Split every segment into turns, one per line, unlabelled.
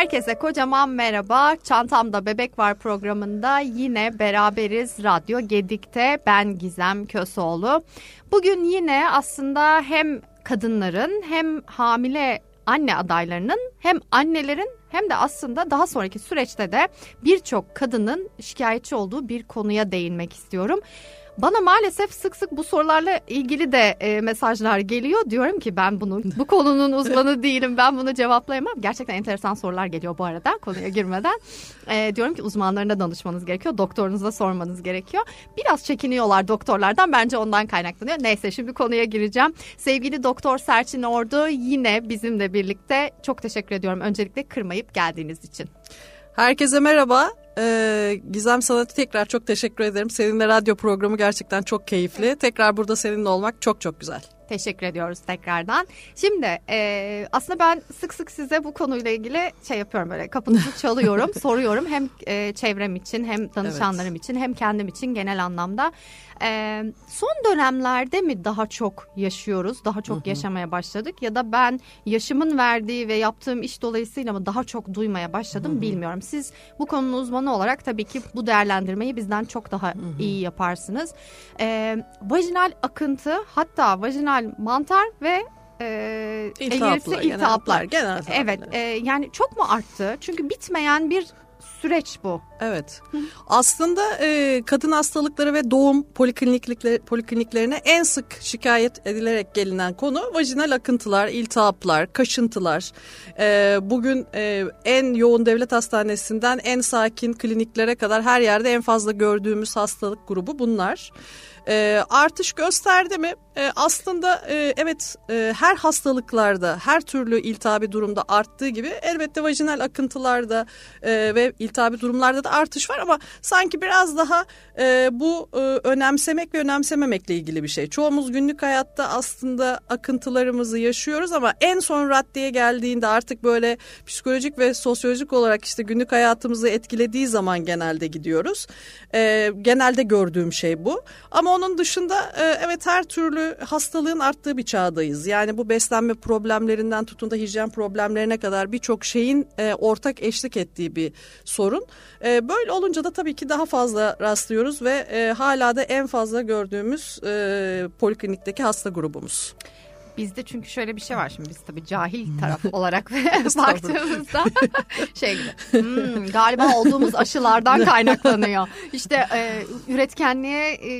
Herkese kocaman merhaba. Çantamda Bebek Var programında yine beraberiz Radyo Gedik'te. Ben Gizem Kösoğlu. Bugün yine aslında hem kadınların hem hamile anne adaylarının hem annelerin hem de aslında daha sonraki süreçte de birçok kadının şikayetçi olduğu bir konuya değinmek istiyorum. Bana maalesef sık sık bu sorularla ilgili de e, mesajlar geliyor. Diyorum ki ben bunu bu konunun uzmanı değilim. Ben bunu cevaplayamam. Gerçekten enteresan sorular geliyor bu arada konuya girmeden. E, diyorum ki uzmanlarına danışmanız gerekiyor. Doktorunuza sormanız gerekiyor. Biraz çekiniyorlar doktorlardan. Bence ondan kaynaklanıyor. Neyse şimdi konuya gireceğim. Sevgili Doktor Serçin Ordu yine bizimle birlikte. Çok teşekkür ediyorum. Öncelikle kırmayıp geldiğiniz için.
Herkese merhaba. Ee, Gizem sana tekrar çok teşekkür ederim. Seninle radyo programı gerçekten çok keyifli. Tekrar burada seninle olmak çok çok güzel.
Teşekkür ediyoruz tekrardan. Şimdi e, aslında ben sık sık size bu konuyla ilgili şey yapıyorum böyle kapınızı çalıyorum, soruyorum. Hem e, çevrem için hem danışanlarım evet. için hem kendim için genel anlamda. E, son dönemlerde mi daha çok yaşıyoruz, daha çok hı hı. yaşamaya başladık ya da ben yaşımın verdiği ve yaptığım iş dolayısıyla mı daha çok duymaya başladım hı hı. bilmiyorum. Siz bu konunun uzmanı olarak tabii ki bu değerlendirmeyi bizden çok daha hı hı. iyi yaparsınız. E, vajinal akıntı hatta vajinal mantar ve
e, iltihaplar, iltihaplar. Genel
evet e, yani çok mu arttı? Çünkü bitmeyen bir süreç bu.
Evet. Aslında e, kadın hastalıkları ve doğum poliklinikler, polikliniklerine en sık şikayet edilerek gelinen konu vajinal akıntılar, iltihaplar, kaşıntılar. E, bugün e, en yoğun devlet hastanesinden en sakin kliniklere kadar her yerde en fazla gördüğümüz hastalık grubu bunlar. E, artış gösterdi mi? E, aslında e, evet e, her hastalıklarda her türlü iltihabi durumda arttığı gibi elbette vajinal akıntılarda e, ve iltihabi durumlarda da artış var ama sanki biraz daha e, bu e, önemsemek ve önemsememekle ilgili bir şey. Çoğumuz günlük hayatta aslında akıntılarımızı yaşıyoruz ama en son raddeye geldiğinde artık böyle psikolojik ve sosyolojik olarak işte günlük hayatımızı etkilediği zaman genelde gidiyoruz. E, genelde gördüğüm şey bu. Ama onun dışında e, evet her türlü hastalığın arttığı bir çağdayız. Yani bu beslenme problemlerinden tutun da hijyen problemlerine kadar birçok şeyin e, ortak eşlik ettiği bir sorun. E, böyle olunca da tabii ki daha fazla rastlıyoruz ve hala da en fazla gördüğümüz poliklinikteki hasta grubumuz.
Bizde çünkü şöyle bir şey var şimdi biz tabii cahil taraf olarak baktığımızda şey gibi hmm, galiba olduğumuz aşılardan kaynaklanıyor. İşte e, üretkenliğe e,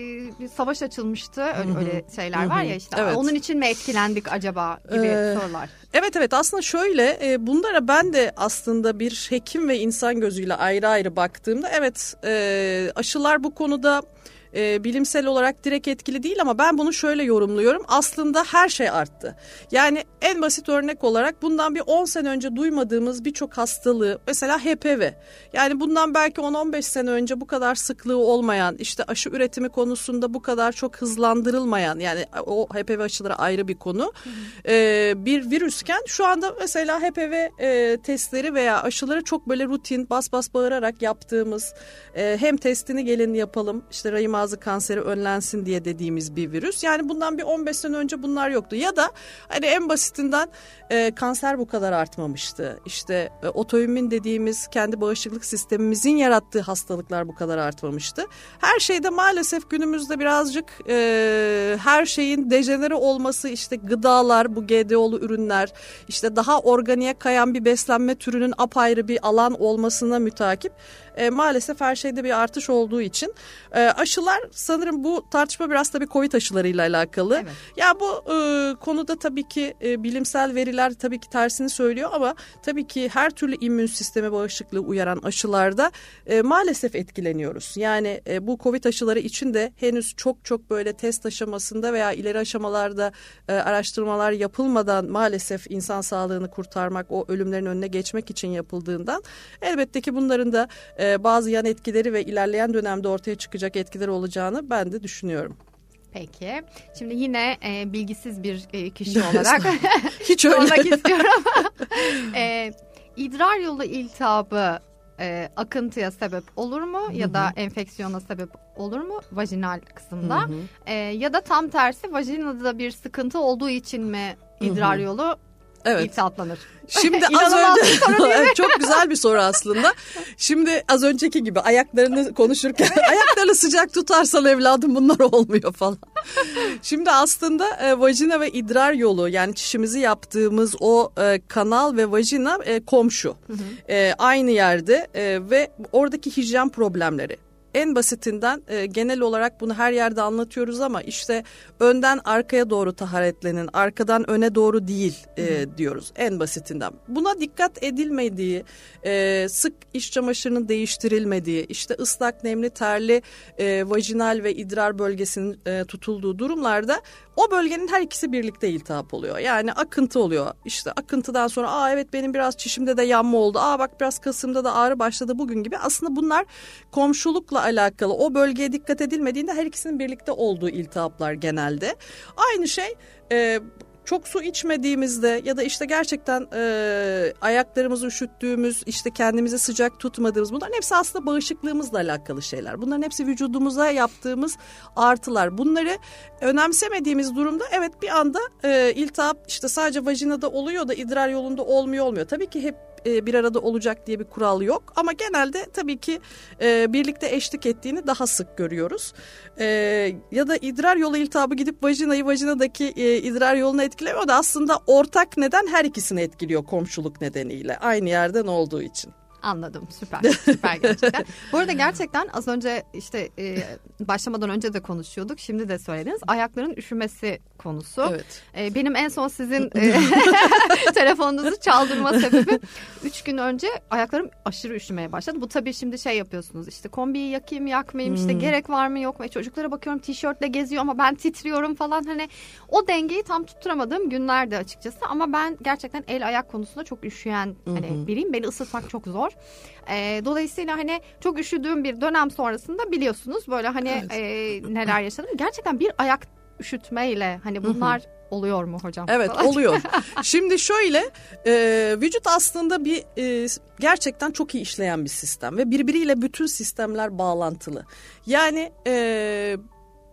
bir savaş açılmıştı öyle, öyle şeyler var ya işte evet. onun için mi etkilendik acaba gibi ee, sorular.
Evet evet aslında şöyle e, bunlara ben de aslında bir hekim ve insan gözüyle ayrı ayrı baktığımda evet e, aşılar bu konuda e, bilimsel olarak direkt etkili değil ama ben bunu şöyle yorumluyorum. Aslında her şey arttı. Yani en basit örnek olarak bundan bir 10 sene önce duymadığımız birçok hastalığı mesela HPV. Yani bundan belki 10-15 sene önce bu kadar sıklığı olmayan işte aşı üretimi konusunda bu kadar çok hızlandırılmayan yani o HPV aşıları ayrı bir konu. E, bir virüsken şu anda mesela HPV e, testleri veya aşıları çok böyle rutin bas bas bağırarak yaptığımız e, hem testini gelin yapalım işte rahim ağzı kanseri önlensin diye dediğimiz bir virüs. Yani bundan bir 15 sene önce bunlar yoktu. Ya da hani en basitinden e, kanser bu kadar artmamıştı. İşte e, otoimmün dediğimiz kendi bağışıklık sistemimizin yarattığı hastalıklar bu kadar artmamıştı. Her şeyde maalesef günümüzde birazcık e, her şeyin dejenere olması işte gıdalar, bu GDO'lu ürünler, işte daha organiye kayan bir beslenme türünün apayrı bir alan olmasına mütakip e, maalesef her şeyde bir artış olduğu için e, aşılar sanırım bu tartışma biraz tabii Covid aşılarıyla alakalı. Evet. Ya bu e, konuda tabii ki e, bilimsel veriler tabii ki tersini söylüyor ama tabii ki her türlü immün sisteme bağışıklığı uyaran aşılarda e, maalesef etkileniyoruz. Yani e, bu Covid aşıları için de henüz çok çok böyle test aşamasında veya ileri aşamalarda e, araştırmalar yapılmadan maalesef insan sağlığını kurtarmak, o ölümlerin önüne geçmek için yapıldığından elbette ki bunların da e, bazı yan etkileri ve ilerleyen dönemde ortaya çıkacak etkileri olacağını ben de düşünüyorum.
Peki. Şimdi yine e, bilgisiz bir e, kişi olarak
hiç öyle. sormak
istiyorum. e, idrar yolu iltihabı e, akıntıya sebep olur mu Hı-hı. ya da enfeksiyona sebep olur mu vajinal kısımda? E, ya da tam tersi vajinada bir sıkıntı olduğu için mi idrar Hı-hı. yolu evet. iltihaplanır?
Şimdi az önce çok güzel bir soru aslında. Şimdi az önceki gibi ayaklarını konuşurken ayaklarını sıcak tutarsan evladım bunlar olmuyor falan. Şimdi aslında e, vajina ve idrar yolu yani çişimizi yaptığımız o e, kanal ve vajina e, komşu. Hı hı. E, aynı yerde e, ve oradaki hijyen problemleri en basitinden e, genel olarak bunu her yerde anlatıyoruz ama işte önden arkaya doğru taharetlenin, arkadan öne doğru değil e, diyoruz en basitinden. Buna dikkat edilmediği, e, sık iş çamaşırının değiştirilmediği, işte ıslak, nemli, terli, e, vajinal ve idrar bölgesinin e, tutulduğu durumlarda o bölgenin her ikisi birlikte iltihap oluyor. Yani akıntı oluyor. İşte akıntıdan sonra aa evet benim biraz çişimde de yanma oldu. Aa bak biraz kasımda da ağrı başladı bugün gibi. Aslında bunlar komşulukla alakalı. O bölgeye dikkat edilmediğinde her ikisinin birlikte olduğu iltihaplar genelde. Aynı şey e, çok su içmediğimizde ya da işte gerçekten e, ayaklarımızı üşüttüğümüz işte kendimizi sıcak tutmadığımız bunların hepsi aslında bağışıklığımızla alakalı şeyler. Bunların hepsi vücudumuza yaptığımız artılar. Bunları önemsemediğimiz durumda evet bir anda e, iltihap işte sadece vajinada oluyor da idrar yolunda olmuyor olmuyor. Tabii ki hep e, bir arada olacak diye bir kural yok. Ama genelde tabii ki e, birlikte eşlik ettiğini daha sık görüyoruz. E, ya da idrar yolu iltihabı gidip vajinayı vajinadaki e, idrar yolunu etkilemiyor da aslında ortak neden her ikisini etkiliyor komşuluk nedeniyle. Aynı yerden olduğu için.
Anladım süper süper gerçekten. Bu arada gerçekten az önce işte e, başlamadan önce de konuşuyorduk şimdi de söylediniz ayakların üşümesi konusu. Evet. E, benim en son sizin e, telefonunuzu çaldırma sebebi üç gün önce ayaklarım aşırı üşümeye başladı. Bu tabii şimdi şey yapıyorsunuz işte kombiyi yakayım yakmayayım hmm. işte gerek var mı yok mu? E, çocuklara bakıyorum tişörtle geziyor ama ben titriyorum falan hani o dengeyi tam tutturamadığım günlerdi açıkçası ama ben gerçekten el ayak konusunda çok üşüyen hani biriyim. Beni ısıtmak çok zor. E, dolayısıyla hani çok üşüdüğüm bir dönem sonrasında biliyorsunuz böyle hani evet. e, neler yaşadım. Gerçekten bir ayak üşütmeyle hani bunlar oluyor mu hocam?
Evet oluyor. Şimdi şöyle e, vücut aslında bir e, gerçekten çok iyi işleyen bir sistem ve birbiriyle bütün sistemler bağlantılı. Yani e,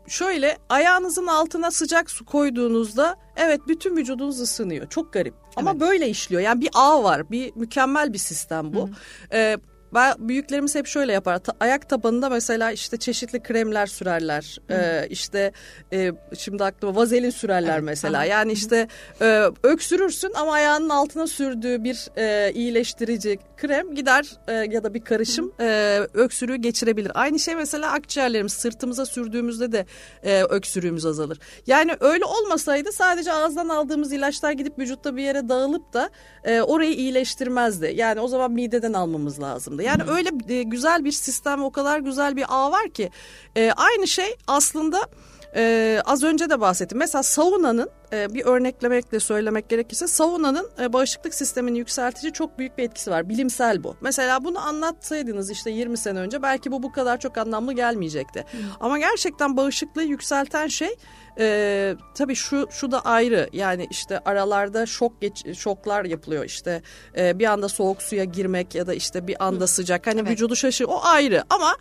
şöyle ayağınızın altına sıcak su koyduğunuzda evet bütün vücudunuz ısınıyor. Çok garip. Ama evet. böyle işliyor. Yani bir ağ var. Bir mükemmel bir sistem bu. Hı. Ee, ben büyüklerimiz hep şöyle yapar. Ta, ayak tabanında mesela işte çeşitli kremler sürerler. Ee, işte e, şimdi aklıma vazelin sürerler evet, mesela. Tamam. Yani işte e, öksürürsün ama ayağının altına sürdüğü bir e, iyileştirici krem gider e, ya da bir karışım e, öksürüğü geçirebilir. Aynı şey mesela akciğerlerimiz sırtımıza sürdüğümüzde de e, öksürüğümüz azalır. Yani öyle olmasaydı sadece ağızdan aldığımız ilaçlar gidip vücutta bir yere dağılıp da e, orayı iyileştirmezdi. Yani o zaman mideden almamız lazımdı. Yani hmm. öyle e, güzel bir sistem, o kadar güzel bir ağ var ki e, aynı şey aslında ee, az önce de bahsettim. Mesela saunanın e, bir örneklemekle söylemek gerekirse saunanın e, bağışıklık sistemini yükseltici çok büyük bir etkisi var. Bilimsel bu. Mesela bunu anlatsaydınız işte 20 sene önce belki bu bu kadar çok anlamlı gelmeyecekti. Hı. Ama gerçekten bağışıklığı yükselten şey e, tabii şu şu da ayrı. Yani işte aralarda şok geç, şoklar yapılıyor işte e, bir anda soğuk suya girmek ya da işte bir anda sıcak. Hani evet. vücudu şaşır o ayrı ama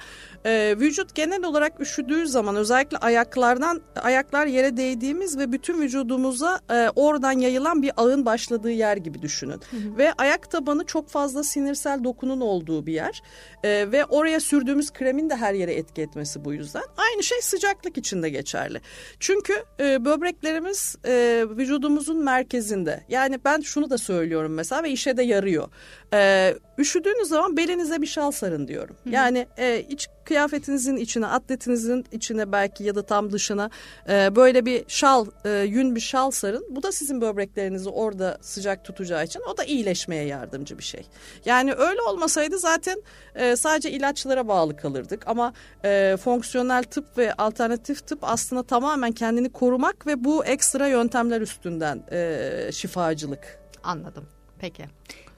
e, vücut genel olarak üşüdüğü zaman özellikle ayaklardan ayaklar yere değdiğimiz ve bütün vücudumuza e, oradan yayılan bir ağın başladığı yer gibi düşünün. Hı hı. Ve ayak tabanı çok fazla sinirsel dokunun olduğu bir yer. E, ve oraya sürdüğümüz kremin de her yere etki etmesi bu yüzden. Aynı şey sıcaklık için de geçerli. Çünkü e, böbreklerimiz e, vücudumuzun merkezinde. Yani ben şunu da söylüyorum mesela ve işe de yarıyor. E, üşüdüğünüz zaman belinize bir şal sarın diyorum. Hı hı. Yani e, iç kıyafetinizin içine, atletinizin içine belki ya da tam dışına e, böyle bir şal, e, yün bir şal sarın. Bu da sizin böbreklerinizi orada sıcak tutacağı için o da iyileşmeye yardımcı bir şey. Yani öyle olmasaydı zaten e, sadece ilaçlara bağlı kalırdık. Ama e, fonksiyonel tıp ve alternatif tıp aslında tamamen kendini korumak ve bu ekstra yöntemler üstünden e, şifacılık.
Anladım. Peki.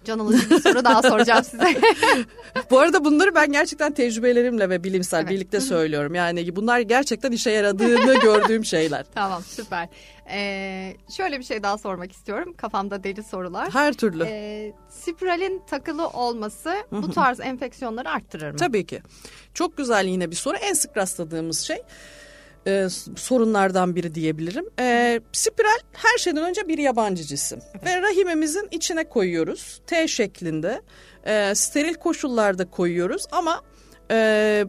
Can alıcı bir soru daha soracağım size.
Bu arada bunları ben gerçekten tecrübelerimle ve bilimsel evet. birlikte söylüyorum. Yani bunlar gerçekten işe yaradığını gördüğüm şeyler.
Tamam süper. Ee, şöyle bir şey daha sormak istiyorum. Kafamda deli sorular.
Her türlü. Ee,
spiralin takılı olması bu tarz enfeksiyonları arttırır mı?
Tabii ki. Çok güzel yine bir soru. En sık rastladığımız şey e, sorunlardan biri diyebilirim. E, spiral her şeyden önce bir yabancı cisim ve rahimimizin içine koyuyoruz T şeklinde e, steril koşullarda koyuyoruz ama e,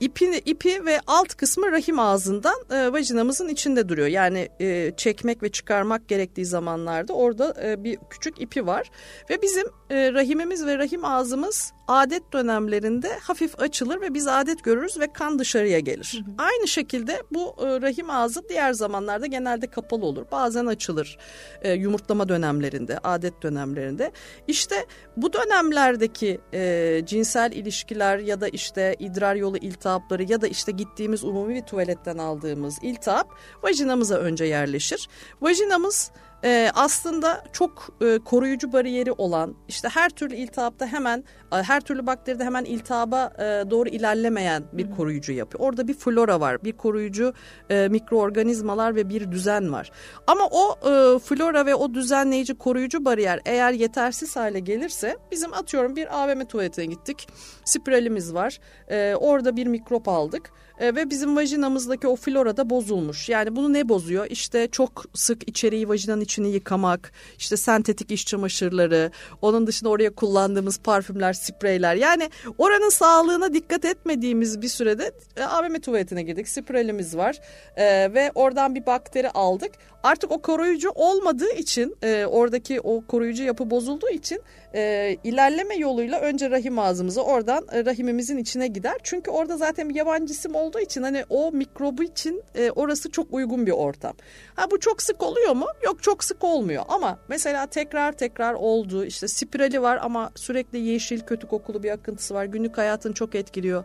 İpi, ipi ve alt kısmı rahim ağzından e, vajinamızın içinde duruyor. Yani e, çekmek ve çıkarmak gerektiği zamanlarda orada e, bir küçük ipi var. Ve bizim e, rahimimiz ve rahim ağzımız adet dönemlerinde hafif açılır ve biz adet görürüz ve kan dışarıya gelir. Hı hı. Aynı şekilde bu e, rahim ağzı diğer zamanlarda genelde kapalı olur. Bazen açılır e, yumurtlama dönemlerinde, adet dönemlerinde. İşte bu dönemlerdeki e, cinsel ilişkiler ya da işte idrar yolu iltihapları ya da işte gittiğimiz umumi bir tuvaletten aldığımız iltihap vajinamıza önce yerleşir. Vajinamız e, aslında çok e, koruyucu bariyeri olan işte her türlü iltihapta hemen her türlü bakteride hemen iltihaba e, doğru ilerlemeyen bir koruyucu yapıyor. Orada bir flora var, bir koruyucu e, mikroorganizmalar ve bir düzen var. Ama o e, flora ve o düzenleyici koruyucu bariyer eğer yetersiz hale gelirse bizim atıyorum bir AVM tuvaletine gittik. Spiralimiz var. E, orada bir mikrop aldık e, ve bizim vajinamızdaki o flora da bozulmuş. Yani bunu ne bozuyor? İşte çok sık içeriği vajinanın içini yıkamak, işte sentetik iş çamaşırları, onun dışında oraya kullandığımız parfümler, spreyler. Yani oranın sağlığına dikkat etmediğimiz bir sürede e, AVM tuvaletine girdik. Spreyimiz var e, ve oradan bir bakteri aldık. Artık o koruyucu olmadığı için e, oradaki o koruyucu yapı bozulduğu için e, ilerleme yoluyla önce rahim ağzımıza oradan e, rahimimizin içine gider. Çünkü orada zaten bir yabancı cisim olduğu için hani o mikrobu için e, orası çok uygun bir ortam. Ha bu çok sık oluyor mu? Yok çok sık olmuyor ama mesela tekrar tekrar oldu. İşte spirali var ama sürekli yeşil kötü kokulu bir akıntısı var. Günlük hayatını çok etkiliyor.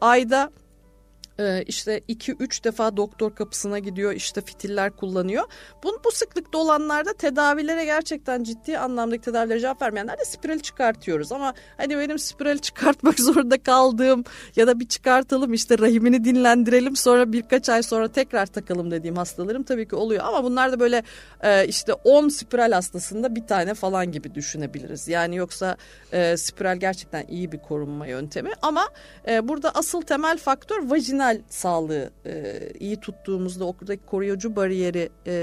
Ayda işte 2-3 defa doktor kapısına gidiyor işte fitiller kullanıyor. Bu, bu sıklıkta olanlarda tedavilere gerçekten ciddi anlamdaki tedavilere cevap vermeyenler de spiral çıkartıyoruz. Ama hani benim spiral çıkartmak zorunda kaldığım ya da bir çıkartalım işte rahimini dinlendirelim sonra birkaç ay sonra tekrar takalım dediğim hastalarım tabii ki oluyor. Ama bunlar da böyle e, işte 10 spiral hastasında bir tane falan gibi düşünebiliriz. Yani yoksa e, spiral gerçekten iyi bir korunma yöntemi ama e, burada asıl temel faktör vajinal genel sağlığı e, iyi tuttuğumuzda oradaki koruyucu bariyeri e,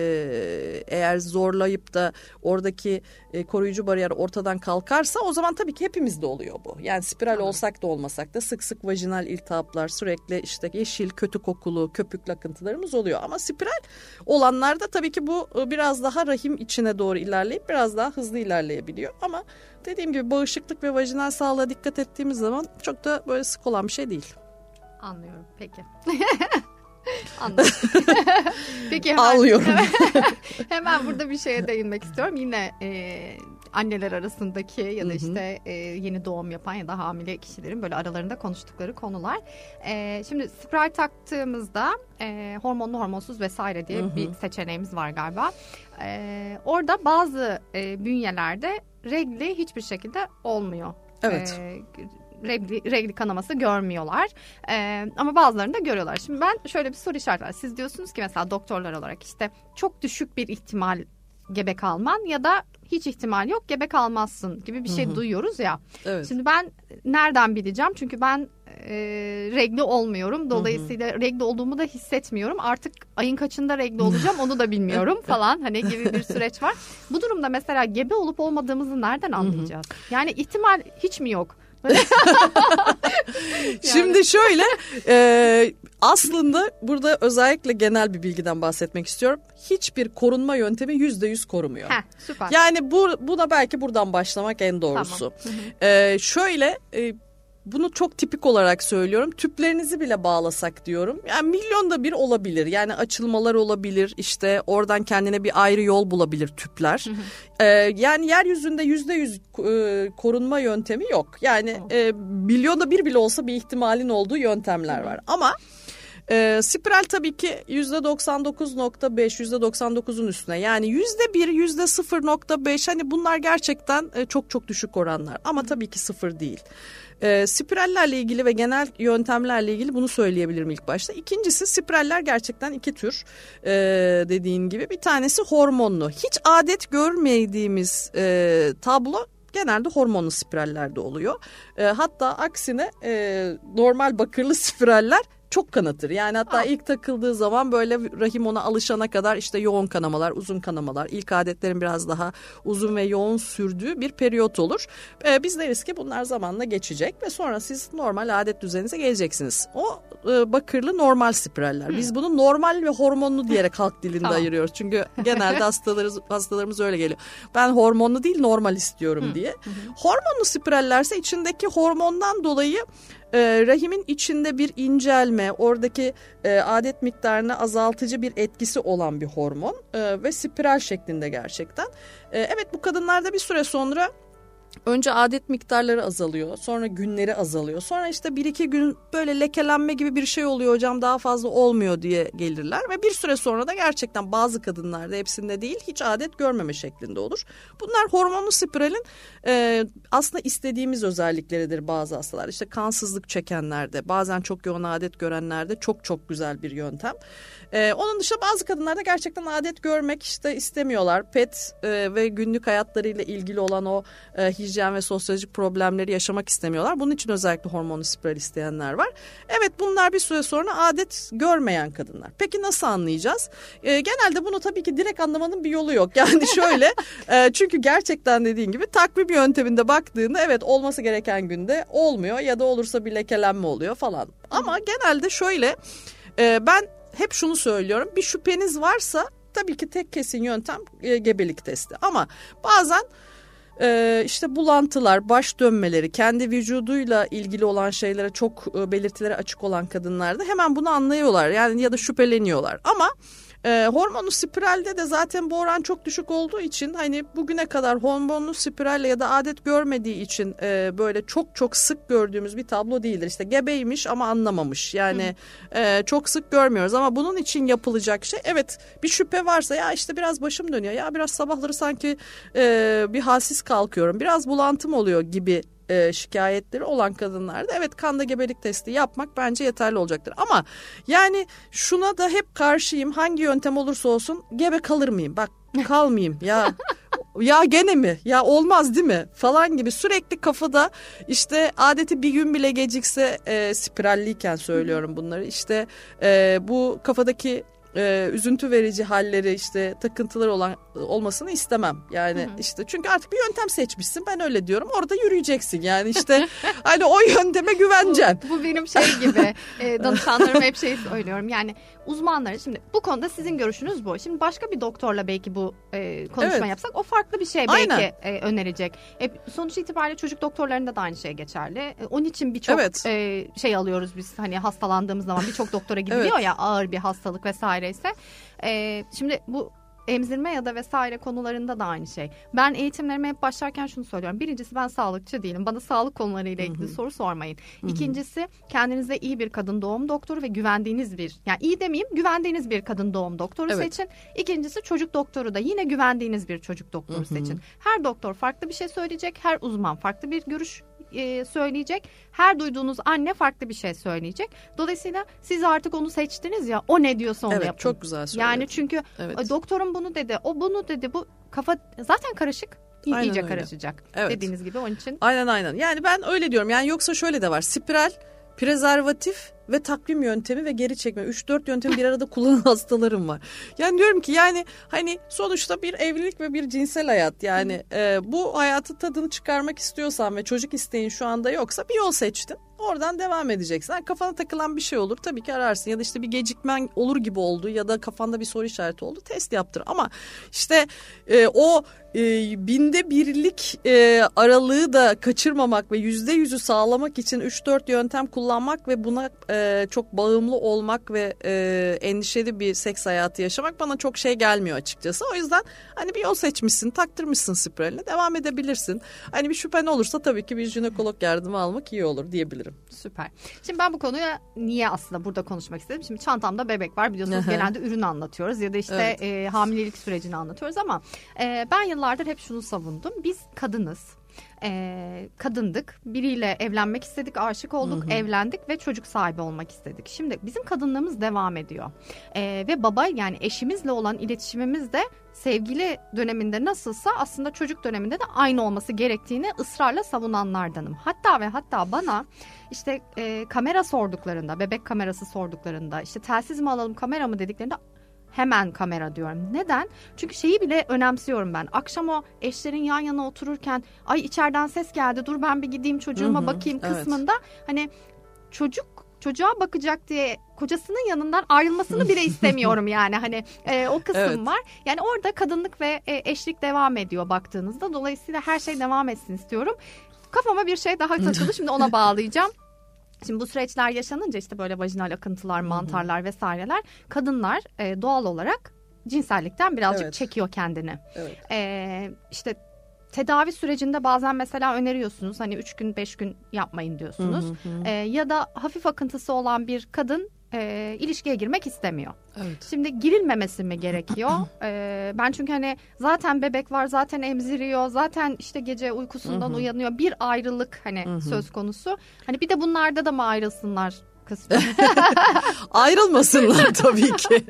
eğer zorlayıp da oradaki e, koruyucu bariyer ortadan kalkarsa o zaman tabii ki hepimizde oluyor bu. Yani spiral tamam. olsak da olmasak da sık sık vajinal iltihaplar sürekli işte yeşil kötü kokulu köpük akıntılarımız oluyor. Ama spiral olanlarda tabii ki bu e, biraz daha rahim içine doğru ilerleyip biraz daha hızlı ilerleyebiliyor. Ama dediğim gibi bağışıklık ve vajinal sağlığa dikkat ettiğimiz zaman çok da böyle sık olan bir şey değil.
Anlıyorum. Peki. Anladım. Peki
hemen, Anlıyorum.
hemen burada bir şeye değinmek istiyorum. Yine e, anneler arasındaki ya da işte e, yeni doğum yapan ya da hamile kişilerin böyle aralarında konuştukları konular. E, şimdi spiral taktığımızda e, hormonlu hormonsuz vesaire diye Hı-hı. bir seçeneğimiz var galiba. E, orada bazı e, bünyelerde regli hiçbir şekilde olmuyor.
Evet.
E, regli, regli kanaması görmüyorlar. E, ama bazılarını da görüyorlar. Şimdi ben şöyle bir soru işareti var. Siz diyorsunuz ki mesela doktorlar olarak işte çok düşük bir ihtimal gebe kalman ya da hiç ihtimal yok gebe kalmazsın gibi bir şey Hı-hı. duyuyoruz ya. Evet. Şimdi ben nereden bileceğim? Çünkü ben e, regli olmuyorum. Dolayısıyla Hı-hı. regli olduğumu da hissetmiyorum. Artık ayın kaçında regli olacağım onu da bilmiyorum falan hani gibi bir süreç var. Bu durumda mesela gebe olup olmadığımızı nereden anlayacağız? Hı-hı. Yani ihtimal hiç mi yok?
Şimdi şöyle e, aslında burada özellikle genel bir bilgiden bahsetmek istiyorum. Hiçbir korunma yöntemi yüzde yüz korumuyor.
Heh, süper.
Yani bu, buna belki buradan başlamak en doğrusu. Tamam. E, şöyle e, bunu çok tipik olarak söylüyorum. Tüplerinizi bile bağlasak diyorum. Yani milyonda bir olabilir. Yani açılmalar olabilir. İşte oradan kendine bir ayrı yol bulabilir tüpler. Ee, yani yeryüzünde yüzde yüz e, korunma yöntemi yok. Yani e, milyonda bir bile olsa bir ihtimalin olduğu yöntemler var. Ama e, spiral tabii ki yüzde 99.5 yüzde 99'un üstüne yani yüzde 1 yüzde 0.5 hani bunlar gerçekten e, çok çok düşük oranlar ama tabii ki sıfır değil. E, spirallerle ilgili ve genel yöntemlerle ilgili bunu söyleyebilirim ilk başta. İkincisi spiraller gerçekten iki tür e, dediğin gibi. Bir tanesi hormonlu. Hiç adet görmediğimiz e, tablo genelde hormonlu spirallerde oluyor. E, hatta aksine e, normal bakırlı spiraller çok kanatır. Yani hatta
Aa.
ilk takıldığı zaman böyle rahim ona alışana kadar işte yoğun kanamalar, uzun kanamalar, ilk adetlerin biraz daha uzun ve yoğun sürdüğü bir periyot olur. Ee, biz deriz ki bunlar zamanla geçecek ve sonra siz normal adet düzeninize geleceksiniz. O e, bakırlı normal spiraller. Biz bunu normal ve hormonlu diyerek halk dilinde
Tamam.
ayırıyoruz. Çünkü genelde hastalarımız, hastalarımız öyle geliyor. Ben hormonlu değil normal istiyorum diye. Hormonlu spirallerse içindeki hormondan dolayı e, rahimin içinde bir incelme, oradaki e, adet miktarını azaltıcı bir etkisi olan bir hormon e, ve spiral şeklinde gerçekten. E, evet bu kadınlarda bir süre sonra önce adet miktarları azalıyor, sonra günleri azalıyor. Sonra işte bir iki gün böyle lekelenme gibi bir şey oluyor hocam daha fazla olmuyor diye gelirler. Ve bir süre sonra da gerçekten bazı kadınlarda hepsinde değil hiç adet görmeme şeklinde olur. Bunlar hormonlu spiralin e, aslında istediğimiz özellikleridir bazı hastalar. İşte kansızlık çekenlerde bazen çok yoğun adet görenlerde çok çok güzel bir yöntem. E, onun dışında bazı kadınlarda gerçekten adet görmek işte istemiyorlar. Pet e, ve günlük hayatlarıyla ilgili olan o e, hijyen ve sosyolojik problemleri yaşamak istemiyorlar. Bunun için özellikle hormonlu spiral isteyenler var. Evet bunlar bir süre sonra adet görmeyen kadınlar. Peki nasıl anlayacağız? E, genelde bunu tabii ki direkt anlamanın bir yolu yok. Yani şöyle e, çünkü gerçekten dediğin gibi takvim yönteminde baktığında evet olması gereken günde olmuyor ya da olursa bir lekelenme oluyor falan. Ama genelde şöyle e, ben hep şunu söylüyorum bir şüpheniz varsa tabii ki tek kesin yöntem e, gebelik testi ama bazen e, işte bulantılar, baş dönmeleri, kendi vücuduyla ilgili olan şeylere çok e, belirtilere açık olan kadınlarda hemen bunu anlıyorlar. Yani ya da şüpheleniyorlar. Ama e, hormonlu spiralde de zaten bu oran çok düşük olduğu için hani bugüne kadar hormonlu spiralle ya da adet görmediği için e, böyle çok çok sık gördüğümüz bir tablo değildir. İşte gebeymiş ama anlamamış yani e, çok sık görmüyoruz ama bunun için yapılacak şey evet bir şüphe varsa ya işte biraz başım dönüyor ya biraz sabahları sanki e, bir halsiz kalkıyorum biraz bulantım oluyor gibi e, şikayetleri olan kadınlarda evet kanda gebelik testi yapmak bence yeterli olacaktır. Ama yani şuna da hep karşıyım hangi yöntem olursa olsun gebe kalır mıyım? Bak kalmayayım ya ya gene mi ya olmaz değil mi falan gibi sürekli kafada işte adeti bir gün bile gecikse e, spiralliyken söylüyorum bunları işte e, bu kafadaki e, üzüntü verici halleri işte takıntıları olan olmasını istemem. Yani işte çünkü artık bir yöntem seçmişsin ben öyle diyorum. Orada yürüyeceksin yani işte hani o yönteme güveneceksin.
Bu, bu benim şey gibi e, danışanlarıma hep şey söylüyorum. Yani uzmanları şimdi bu konuda sizin görüşünüz bu. Şimdi başka bir doktorla belki bu e, konuşma
Evet.
yapsak o farklı bir şey
Aynen.
belki e, önerecek. E, sonuç itibariyle çocuk doktorlarında da aynı şey geçerli. E, onun için birçok
Evet.
e, şey alıyoruz biz hani hastalandığımız zaman birçok doktora gidiliyor ya ağır bir hastalık vesaire ise. E, şimdi bu emzirme ya da vesaire konularında da aynı şey. Ben eğitimlerime hep başlarken şunu söylüyorum. Birincisi ben sağlıkçı değilim. Bana sağlık konularıyla ilgili soru sormayın. İkincisi kendinize iyi bir kadın doğum doktoru ve güvendiğiniz bir yani iyi demeyeyim güvendiğiniz bir kadın doğum doktoru
Evet.
seçin. İkincisi çocuk doktoru da yine güvendiğiniz bir çocuk doktoru seçin. Her doktor farklı bir şey söyleyecek. Her uzman farklı bir görüş e, söyleyecek. Her duyduğunuz anne farklı bir şey söyleyecek. Dolayısıyla siz artık onu seçtiniz ya o ne diyorsa onu
Evet
yapın.
çok güzel söyledin.
Yani çünkü
Evet.
e, doktorun bunu dedi, o bunu dedi. Bu kafa zaten karışık.
Aynen
iyice
öyle.
karışacak.
Evet.
Dediğiniz gibi onun için.
Aynen aynen. Yani ben öyle diyorum. Yani yoksa şöyle de var. Spiral, prezervatif ve takvim yöntemi ve geri çekme. 3-4 yöntemi bir arada kullanan hastalarım var. Yani diyorum ki yani hani sonuçta bir evlilik ve bir cinsel hayat. Yani e, bu hayatı tadını çıkarmak istiyorsan ve çocuk isteğin şu anda yoksa bir yol seçtin. Oradan devam edeceksin. Yani kafana takılan bir şey olur tabii ki ararsın ya da işte bir gecikmen olur gibi oldu ya da kafanda bir soru işareti oldu test yaptır. Ama işte e, o e, binde birlik e, aralığı da kaçırmamak ve yüzde yüzü sağlamak için 3-4 yöntem kullanmak ve buna e, çok bağımlı olmak ve e, endişeli bir seks hayatı yaşamak bana çok şey gelmiyor açıkçası. O yüzden hani bir yol seçmişsin, taktırmışsın spiraline devam edebilirsin. Hani bir şüphen olursa tabii ki bir jinekolog yardımı almak iyi olur diyebilirim.
Süper. Şimdi ben bu konuya niye aslında burada konuşmak istedim? Şimdi çantamda bebek var biliyorsunuz genelde ürün anlatıyoruz ya da işte
Evet.
e, hamilelik sürecini anlatıyoruz ama e, ben yıllardır hep şunu savundum. Biz kadınız. E, kadındık. Biriyle evlenmek istedik, aşık olduk, hı hı. evlendik ve çocuk sahibi olmak istedik. Şimdi bizim kadınlığımız devam ediyor. E, ve baba yani eşimizle olan iletişimimiz de sevgili döneminde nasılsa aslında çocuk döneminde de aynı olması gerektiğini ısrarla savunanlardanım. Hatta ve hatta bana işte e, kamera sorduklarında, bebek kamerası sorduklarında, işte telsiz mi alalım, kamera mı dediklerinde hemen kamera diyorum. Neden? Çünkü şeyi bile önemsiyorum ben. Akşam o eşlerin yan yana otururken ay içeriden ses geldi dur ben bir gideyim çocuğuma hı hı, bakayım kısmında evet. hani çocuk çocuğa bakacak diye kocasının yanından ayrılmasını bile istemiyorum yani hani e, o kısım evet. var. Yani orada kadınlık ve e, eşlik devam ediyor baktığınızda. Dolayısıyla her şey devam etsin istiyorum. Kafama bir şey daha takıldı şimdi ona bağlayacağım. Şimdi bu süreçler yaşanınca işte böyle vajinal akıntılar, mantarlar vesaireler kadınlar e, doğal olarak cinsellikten birazcık evet. çekiyor kendini. Evet. E, işte tedavi sürecinde bazen mesela öneriyorsunuz hani 3 gün 5 gün yapmayın diyorsunuz. Hı hı hı. E, ya da hafif akıntısı olan bir kadın e, ilişkiye girmek istemiyor. Evet. Şimdi girilmemesi mi gerekiyor? e, ben çünkü hani zaten bebek var, zaten emziriyor, zaten işte gece uykusundan Hı-hı. uyanıyor. Bir ayrılık hani Hı-hı. söz konusu. Hani bir de bunlarda da mı ayrılsınlar? kısmı.
Ayrılmasınlar tabii ki.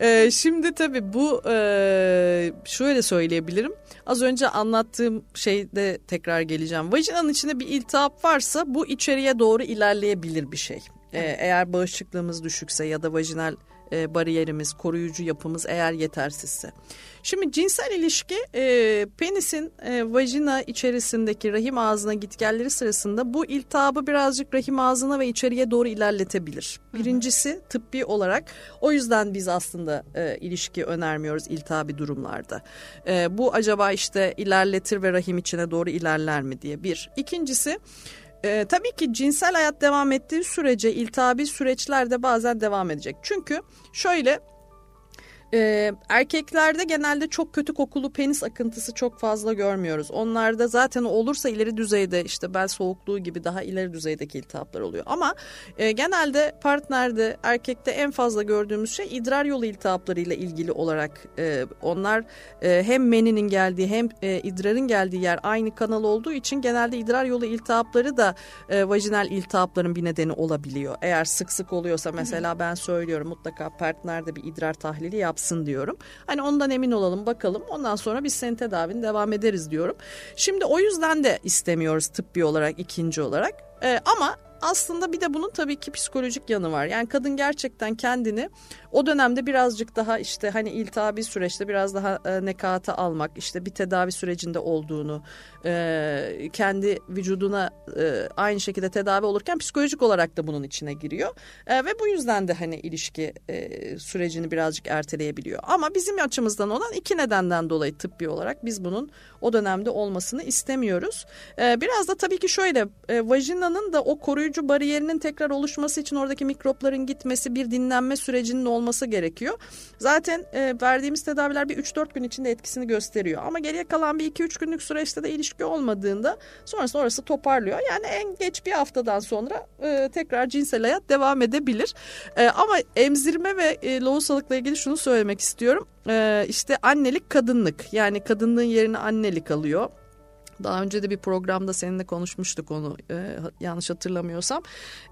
ee, şimdi tabii bu e, şöyle söyleyebilirim. Az önce anlattığım şeyde tekrar geleceğim. Vajinanın içinde bir iltihap varsa bu içeriye doğru ilerleyebilir bir şey. Ee, eğer bağışıklığımız düşükse ya da vajinal e, bariyerimiz, koruyucu yapımız eğer yetersizse. Şimdi cinsel ilişki e, penisin e, vajina içerisindeki rahim ağzına gitgelleri sırasında bu iltihabı birazcık rahim ağzına ve içeriye doğru ilerletebilir. Birincisi tıbbi olarak o yüzden biz aslında e, ilişki önermiyoruz iltihabi durumlarda. E, bu acaba işte ilerletir ve rahim içine doğru ilerler mi diye bir. İkincisi ee, tabii ki cinsel hayat devam ettiği sürece iltihabi süreçler de bazen devam edecek. Çünkü şöyle ee, erkeklerde genelde çok kötü kokulu penis akıntısı çok fazla görmüyoruz. Onlarda zaten olursa ileri düzeyde işte bel soğukluğu gibi daha ileri düzeydeki iltihaplar oluyor. Ama e, genelde partnerde erkekte en fazla gördüğümüz şey idrar yolu iltihaplarıyla ilgili olarak e, onlar e, hem meninin geldiği hem e, idrarın geldiği yer aynı kanal olduğu için genelde idrar yolu iltihapları da e, vajinal iltihapların bir nedeni olabiliyor. Eğer sık sık oluyorsa mesela ben söylüyorum mutlaka partnerde bir idrar tahlili yapsın yapsın diyorum. Hani ondan emin olalım bakalım ondan sonra biz senin tedavini devam ederiz diyorum. Şimdi o yüzden de istemiyoruz tıbbi olarak ikinci olarak. Ee, ama aslında bir de bunun tabii ki psikolojik yanı var. Yani kadın gerçekten kendini o dönemde birazcık daha işte hani iltihabi süreçte biraz daha e, nekata almak, işte bir tedavi sürecinde olduğunu, e, kendi vücuduna e, aynı şekilde tedavi olurken psikolojik olarak da bunun içine giriyor. E, ve bu yüzden de hani ilişki e, sürecini birazcık erteleyebiliyor. Ama bizim açımızdan olan iki nedenden dolayı tıbbi olarak biz bunun o dönemde olmasını istemiyoruz. E, biraz da tabii ki şöyle e, vajinanın da o koruyucu bariyerinin tekrar oluşması için oradaki mikropların gitmesi bir dinlenme sürecinin olması gerekiyor. Zaten e, verdiğimiz tedaviler bir 3-4 gün içinde etkisini gösteriyor. Ama geriye kalan bir 2-3 günlük süreçte de ilişki olmadığında sonrasında orası toparlıyor. Yani en geç bir haftadan sonra e, tekrar cinsel hayat devam edebilir. E, ama emzirme ve e, lohusalıkla ilgili şunu söylemek istiyorum. E, işte annelik kadınlık yani kadınlığın yerine annelik alıyor. Daha önce de bir programda seninle konuşmuştuk onu e, yanlış hatırlamıyorsam.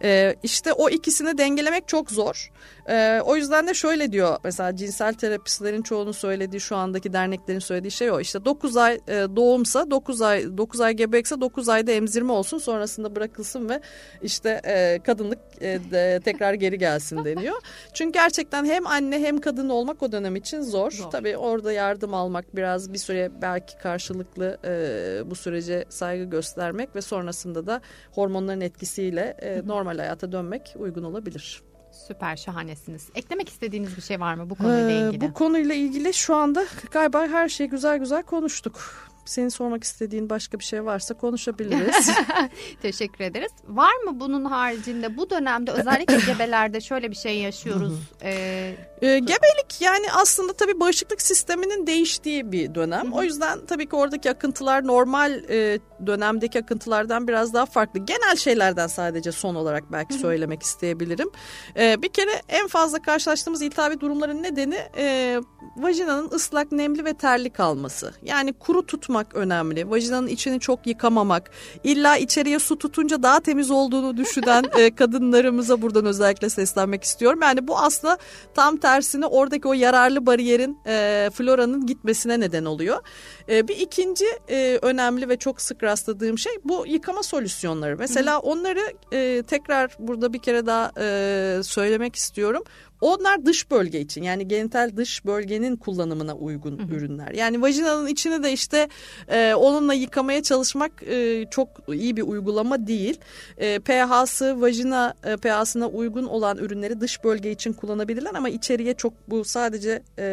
E, işte o ikisini dengelemek çok zor. E, o yüzden de şöyle diyor mesela cinsel terapistlerin çoğunun söylediği şu andaki derneklerin söylediği şey o. İşte 9 ay e, doğumsa 9 ay 9 ay gebekse 9 ayda emzirme olsun sonrasında bırakılsın ve işte e, kadınlık e, de, tekrar geri gelsin deniyor. Çünkü gerçekten hem anne hem kadın olmak o dönem için zor. zor. Tabii orada yardım almak biraz bir süre belki karşılıklı e, bu sürece saygı göstermek ve sonrasında da hormonların etkisiyle e, normal hayata dönmek uygun olabilir.
Süper şahanesiniz. Eklemek istediğiniz bir şey var mı bu konuyla ee, ilgili?
Bu konuyla ilgili şu anda galiba her şeyi güzel güzel konuştuk. Senin sormak istediğin başka bir şey varsa konuşabiliriz.
Teşekkür ederiz. Var mı bunun haricinde bu dönemde özellikle gebelerde şöyle bir şey yaşıyoruz?
ee, e, gebelik yani aslında tabii bağışıklık sisteminin değiştiği bir dönem. O yüzden tabii ki oradaki akıntılar normal e, dönemdeki akıntılardan biraz daha farklı. Genel şeylerden sadece son olarak belki söylemek isteyebilirim. E, bir kere en fazla karşılaştığımız iltihabi durumların nedeni e, vajinanın ıslak, nemli ve terli kalması. Yani kuru tutma çalışmak önemli. Vajinanın içini çok yıkamamak. İlla içeriye su tutunca daha temiz olduğunu düşünen e, kadınlarımıza buradan özellikle seslenmek istiyorum. Yani bu aslında tam tersine oradaki o yararlı bariyerin e, floranın gitmesine neden oluyor. E, bir ikinci e, önemli ve çok sık rastladığım şey bu yıkama solüsyonları. Mesela onları e, tekrar burada bir kere daha e, söylemek istiyorum. Onlar dış bölge için yani genital dış bölgenin kullanımına uygun hı hı. ürünler. Yani vajinanın içini de işte e, onunla yıkamaya çalışmak e, çok iyi bir uygulama değil. E, pH'sı vajina e, pH'sına uygun olan ürünleri dış bölge için kullanabilirler ama içeriye çok bu sadece e,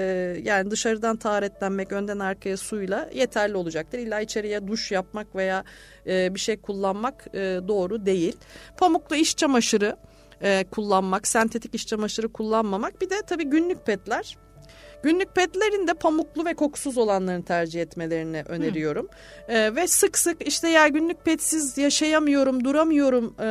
yani dışarıdan taharetlenmek önden arkaya suyla yeterli olacaktır. İlla içeriye duş yapmak veya e, bir şey kullanmak e, doğru değil. Pamuklu iş çamaşırı e, kullanmak, sentetik iş çamaşırı kullanmamak. Bir de tabii günlük petler. Günlük petlerin de pamuklu ve kokusuz olanlarını tercih etmelerini öneriyorum. Ee, ve sık sık işte ya günlük petsiz yaşayamıyorum, duramıyorum e,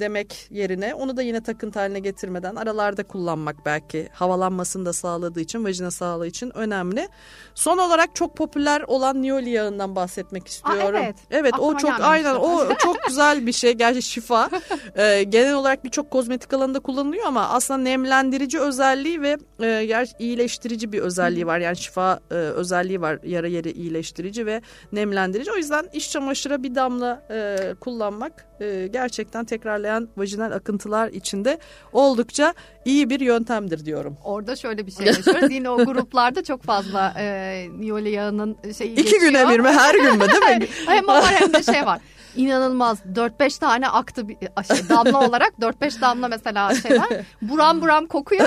demek yerine onu da yine takıntı haline getirmeden aralarda kullanmak belki havalanmasını da sağladığı için, vajina sağlığı için önemli. Son olarak çok popüler olan niyoli yağından bahsetmek istiyorum. Aa,
evet.
Evet o çok aynen o çok güzel bir şey. Gerçi şifa. Ee, genel olarak birçok kozmetik alanında kullanılıyor ama aslında nemlendirici özelliği ve e, iyileştirici iyileştirici bir özelliği var. Yani şifa e, özelliği var. Yara yeri iyileştirici ve nemlendirici. O yüzden iş çamaşırı bir damla e, kullanmak e, gerçekten tekrarlayan vajinal akıntılar içinde oldukça iyi bir yöntemdir diyorum.
Orada şöyle bir şey yaşıyoruz. Yine o gruplarda çok fazla e, niyoli yağının şeyi
İki geçiyor. güne bir mi her gün mü değil mi?
hem var hem de şey var inanılmaz 4-5 tane aktı bir şey, damla olarak 4-5 damla mesela şeyler buram buram kokuyor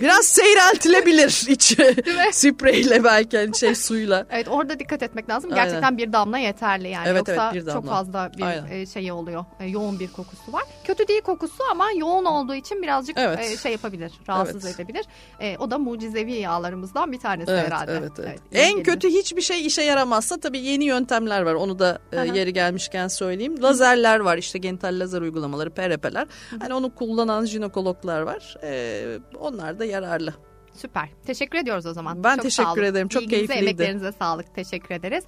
Biraz seyreltilebilir içi spreyle belki hani şey suyla.
Evet orada dikkat etmek lazım. Gerçekten Aynen. bir damla yeterli yani. Evet, Yoksa evet, bir damla. çok fazla bir Aynen. şey oluyor. E, yoğun bir kokusu var. Kötü değil kokusu ama yoğun olduğu için birazcık evet. E, şey yapabilir. Rahatsız evet. edebilir. E, o da mucizevi yağlarımızdan bir tanesi
evet,
herhalde.
Evet, evet. evet en kötü hiçbir şey işe yaramazsa tabii yeni yöntemler var. Onu da e, yeri gelmişken söyleyeyim. Lazerler var işte genital lazer uygulamaları, PRP'ler. Hani onu kullanan jinekologlar var. E, onlar da yararlı.
Süper. Teşekkür ediyoruz o zaman.
Ben çok teşekkür ederim. Çok İlginize, keyifliydi.
emeklerinize sağlık. Teşekkür ederiz.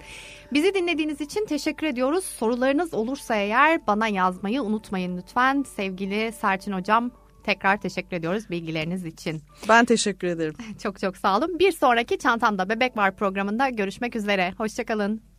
Bizi dinlediğiniz için teşekkür ediyoruz. Sorularınız olursa eğer bana yazmayı unutmayın lütfen. Sevgili Serçin Hocam Tekrar teşekkür ediyoruz bilgileriniz için.
Ben teşekkür ederim.
çok çok sağ olun. Bir sonraki Çantamda Bebek Var programında görüşmek üzere. Hoşçakalın.